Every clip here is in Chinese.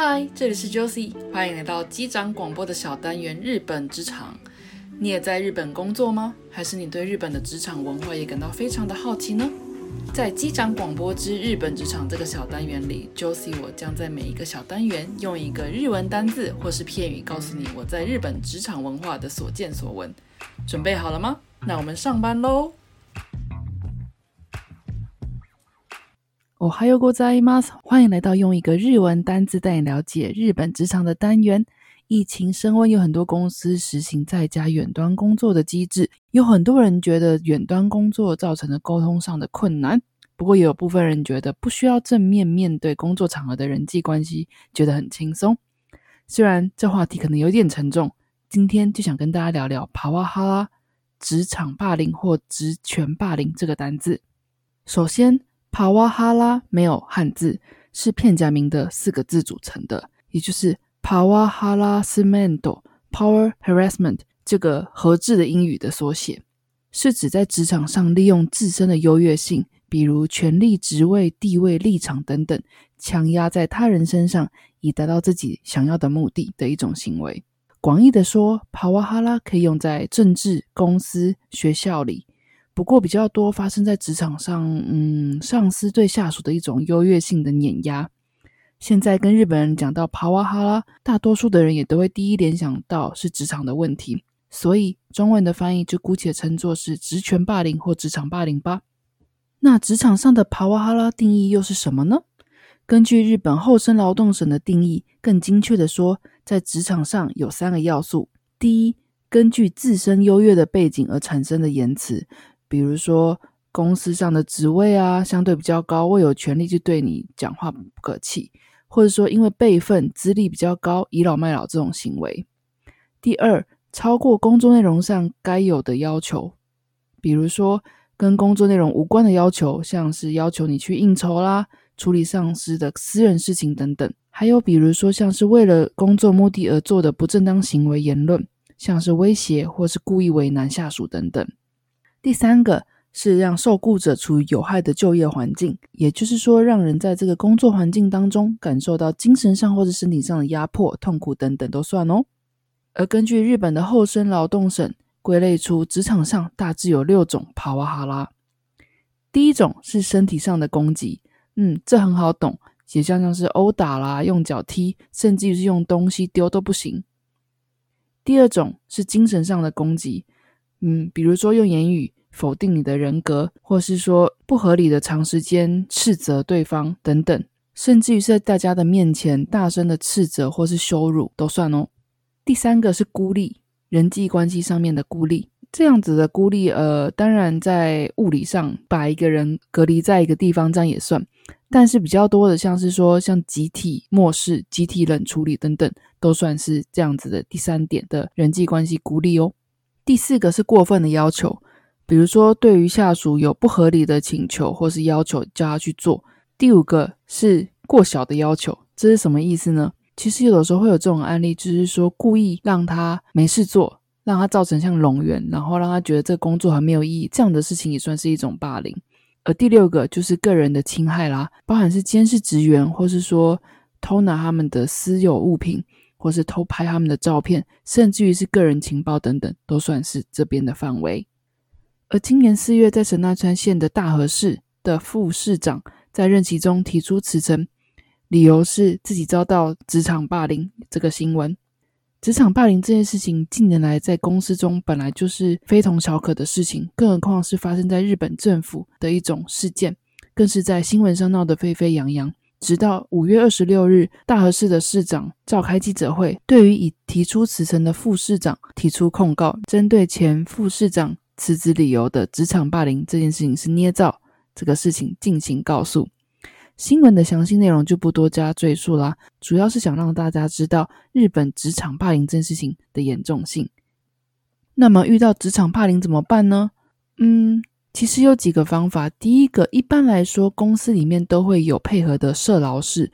嗨，这里是 Josie，欢迎来到机长广播的小单元——日本职场。你也在日本工作吗？还是你对日本的职场文化也感到非常的好奇呢？在机长广播之日本职场这个小单元里，Josie 我将在每一个小单元用一个日文单字或是片语，告诉你我在日本职场文化的所见所闻。准备好了吗？那我们上班喽！哦，还有ございます。欢迎来到用一个日文单字带你了解日本职场的单元。疫情升温，有很多公司实行在家远端工作的机制。有很多人觉得远端工作造成了沟通上的困难，不过也有部分人觉得不需要正面面对工作场合的人际关系，觉得很轻松。虽然这话题可能有点沉重，今天就想跟大家聊聊“帕瓦哈拉”职场霸凌或职权霸凌这个单字。首先， 帕瓦哈拉没有汉字，是片假名的四个字组成的，也就是 power harassment（power harassment） 这个合字的英语的缩写，是指在职场上利用自身的优越性，比如权力、职位、地位、立场等等，强压在他人身上，以达到自己想要的目的的一种行为。广义的说，帕瓦哈拉可以用在政治、公司、学校里。不过比较多发生在职场上，嗯，上司对下属的一种优越性的碾压。现在跟日本人讲到帕瓦哈拉，大多数的人也都会第一联想到是职场的问题，所以中文的翻译就姑且称作是职权霸凌或职场霸凌吧。那职场上的帕瓦哈拉定义又是什么呢？根据日本厚生劳动省的定义，更精确的说，在职场上有三个要素：第一，根据自身优越的背景而产生的言辞。比如说，公司上的职位啊，相对比较高，我有权利去对你讲话不客气，或者说因为辈分、资历比较高，倚老卖老这种行为。第二，超过工作内容上该有的要求，比如说跟工作内容无关的要求，像是要求你去应酬啦、处理上司的私人事情等等。还有比如说，像是为了工作目的而做的不正当行为言论，像是威胁或是故意为难下属等等。第三个是让受雇者处于有害的就业环境，也就是说，让人在这个工作环境当中感受到精神上或者身体上的压迫、痛苦等等都算哦。而根据日本的厚生劳动省归类出职场上大致有六种帕瓦哈拉。第一种是身体上的攻击，嗯，这很好懂，也像像是殴打啦、用脚踢，甚至于是用东西丢都不行。第二种是精神上的攻击。嗯，比如说用言语否定你的人格，或是说不合理的长时间斥责对方等等，甚至于在大家的面前大声的斥责或是羞辱都算哦。第三个是孤立，人际关系上面的孤立，这样子的孤立，呃，当然在物理上把一个人隔离在一个地方，这样也算，但是比较多的像是说像集体漠视、集体冷处理等等，都算是这样子的第三点的人际关系孤立哦。第四个是过分的要求，比如说对于下属有不合理的请求或是要求叫他去做。第五个是过小的要求，这是什么意思呢？其实有的时候会有这种案例，就是说故意让他没事做，让他造成像冗员，然后让他觉得这个工作很没有意义，这样的事情也算是一种霸凌。而第六个就是个人的侵害啦，包含是监视职员，或是说偷拿他们的私有物品。或是偷拍他们的照片，甚至于是个人情报等等，都算是这边的范围。而今年四月，在神奈川县的大和市的副市长在任期中提出辞呈，理由是自己遭到职场霸凌。这个新闻，职场霸凌这件事情，近年来在公司中本来就是非同小可的事情，更何况是发生在日本政府的一种事件，更是在新闻上闹得沸沸扬扬。直到五月二十六日，大和市的市长召开记者会，对于已提出辞呈的副市长提出控告，针对前副市长辞职理由的职场霸凌这件事情是捏造，这个事情进行告诉。新闻的详细内容就不多加赘述啦，主要是想让大家知道日本职场霸凌这件事情的严重性。那么遇到职场霸凌怎么办呢？嗯。其实有几个方法。第一个，一般来说，公司里面都会有配合的社劳室。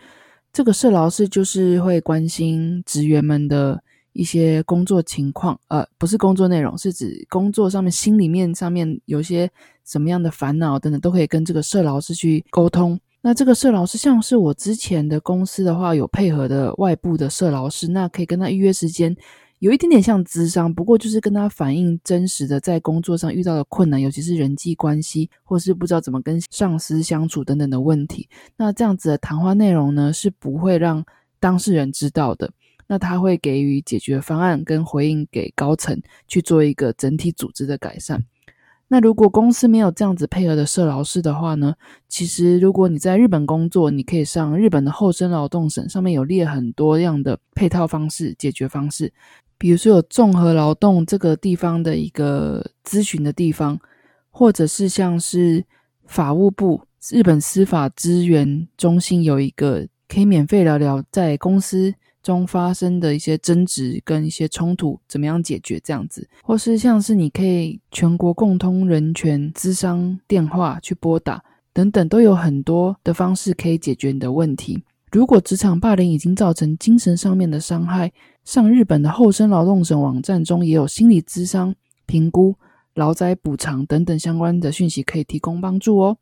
这个社劳室就是会关心职员们的一些工作情况，呃，不是工作内容，是指工作上面心里面上面有些什么样的烦恼等等，都可以跟这个社劳室去沟通。那这个社劳师，像是我之前的公司的话，有配合的外部的社劳师，那可以跟他预约时间，有一点点像咨商，不过就是跟他反映真实的在工作上遇到的困难，尤其是人际关系，或是不知道怎么跟上司相处等等的问题。那这样子的谈话内容呢，是不会让当事人知道的。那他会给予解决方案跟回应给高层去做一个整体组织的改善。那如果公司没有这样子配合的社劳师的话呢？其实如果你在日本工作，你可以上日本的厚生劳动省，上面有列很多样的配套方式、解决方式。比如说有综合劳动这个地方的一个咨询的地方，或者是像是法务部日本司法资源中心有一个可以免费聊聊在公司。中发生的一些争执跟一些冲突，怎么样解决？这样子，或是像是你可以全国共通人权咨商电话去拨打等等，都有很多的方式可以解决你的问题。如果职场霸凌已经造成精神上面的伤害，上日本的厚生劳动省网站中也有心理咨商评估、劳灾补偿等等相关的讯息可以提供帮助哦。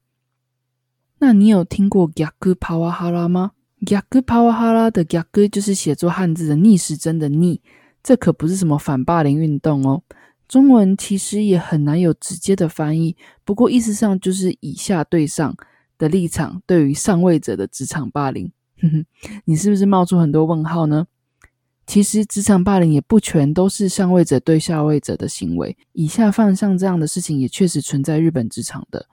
那你有听过 Gaku Power 吗？雅克帕瓦哈拉的雅克就是写作汉字的逆时针的逆，这可不是什么反霸凌运动哦。中文其实也很难有直接的翻译，不过意思上就是以下对上的立场对于上位者的职场霸凌。你是不是冒出很多问号呢？其实职场霸凌也不全都是上位者对下位者的行为，以下犯上这样的事情也确实存在日本职场的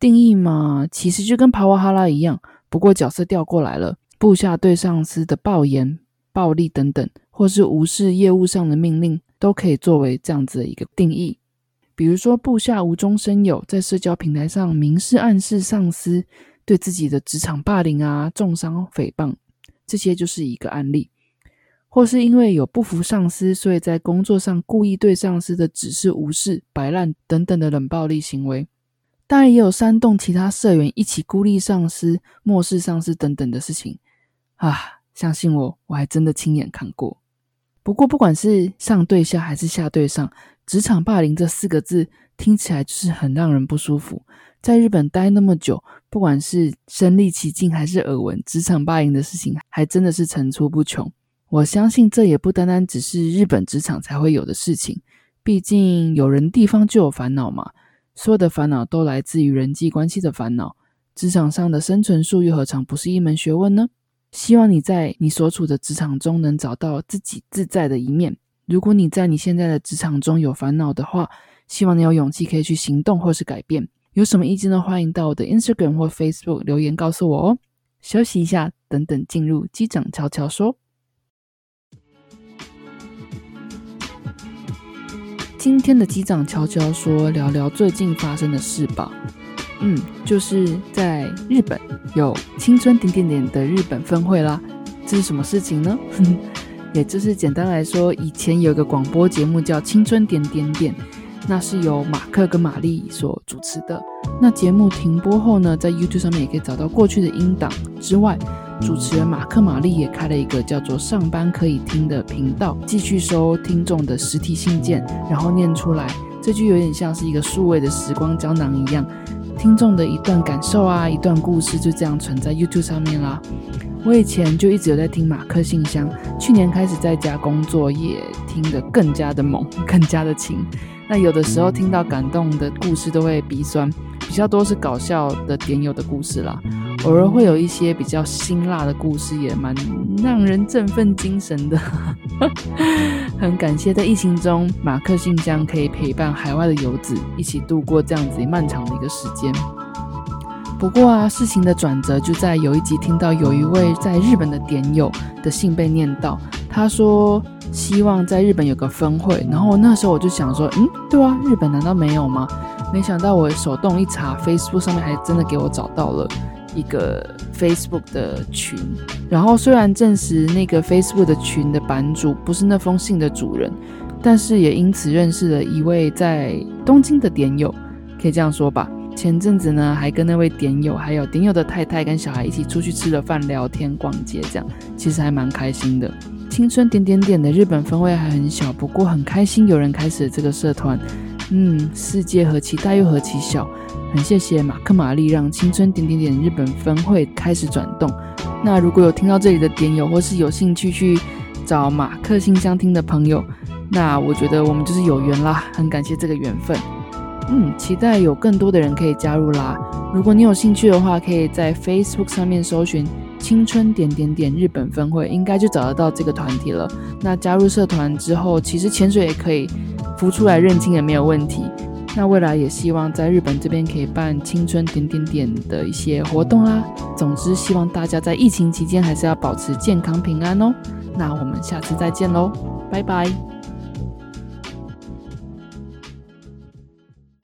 定义嘛？其实就跟帕瓦哈拉一样，不过角色调过来了。部下对上司的暴言、暴力等等，或是无视业务上的命令，都可以作为这样子的一个定义。比如说，部下无中生有，在社交平台上明示暗示上司对自己的职场霸凌啊、重伤诽谤，这些就是一个案例。或是因为有不服上司，所以在工作上故意对上司的指示无视、摆烂等等的冷暴力行为。当然，也有煽动其他社员一起孤立上司、漠视上司等等的事情。啊，相信我，我还真的亲眼看过。不过，不管是上对下还是下对上，职场霸凌这四个字听起来就是很让人不舒服。在日本待那么久，不管是身历其境还是耳闻，职场霸凌的事情还真的是层出不穷。我相信这也不单单只是日本职场才会有的事情，毕竟有人地方就有烦恼嘛。所有的烦恼都来自于人际关系的烦恼，职场上的生存术又何尝不是一门学问呢？希望你在你所处的职场中能找到自己自在的一面。如果你在你现在的职场中有烦恼的话，希望你有勇气可以去行动或是改变。有什么意见呢？欢迎到我的 Instagram 或 Facebook 留言告诉我哦。休息一下，等等进入机长悄悄说。今天的机长悄悄说，聊聊最近发生的事吧。嗯，就是在日本有青春点点点的日本分会啦。这是什么事情呢？也就是简单来说，以前有一个广播节目叫《青春点点点》，那是由马克跟玛丽所主持的。那节目停播后呢，在 YouTube 上面也可以找到过去的音档。之外，主持人马克玛丽也开了一个叫做“上班可以听”的频道，继续收听众的实体信件，然后念出来。这就有点像是一个数位的时光胶囊一样。听众的一段感受啊，一段故事就这样存在 YouTube 上面啦。我以前就一直有在听马克信箱，去年开始在家工作，也听得更加的猛，更加的勤。那有的时候听到感动的故事都会鼻酸，比较多是搞笑的点友的故事啦。偶尔会有一些比较辛辣的故事，也蛮让人振奋精神的。很感谢在疫情中，马克信箱可以陪伴海外的游子一起度过这样子漫长的一个时间。不过啊，事情的转折就在有一集听到有一位在日本的点友的信被念到，他说希望在日本有个分会，然后那时候我就想说，嗯，对啊，日本难道没有吗？没想到我手动一查，Facebook 上面还真的给我找到了。一个 Facebook 的群，然后虽然证实那个 Facebook 的群的版主不是那封信的主人，但是也因此认识了一位在东京的点友，可以这样说吧。前阵子呢，还跟那位点友，还有点友的太太跟小孩一起出去吃了饭、聊天、逛街，这样其实还蛮开心的。青春点点点的日本分会还很小，不过很开心有人开始这个社团。嗯，世界何其大又何其小，很谢谢马克玛丽让青春点点点日本分会开始转动。那如果有听到这里的点友，或是有兴趣去找马克信箱听的朋友，那我觉得我们就是有缘啦，很感谢这个缘分。嗯，期待有更多的人可以加入啦。如果你有兴趣的话，可以在 Facebook 上面搜寻“青春点点点日本分会”，应该就找得到这个团体了。那加入社团之后，其实潜水也可以浮出来认亲也没有问题。那未来也希望在日本这边可以办青春点点点的一些活动啦。总之，希望大家在疫情期间还是要保持健康平安哦。那我们下次再见喽，拜拜。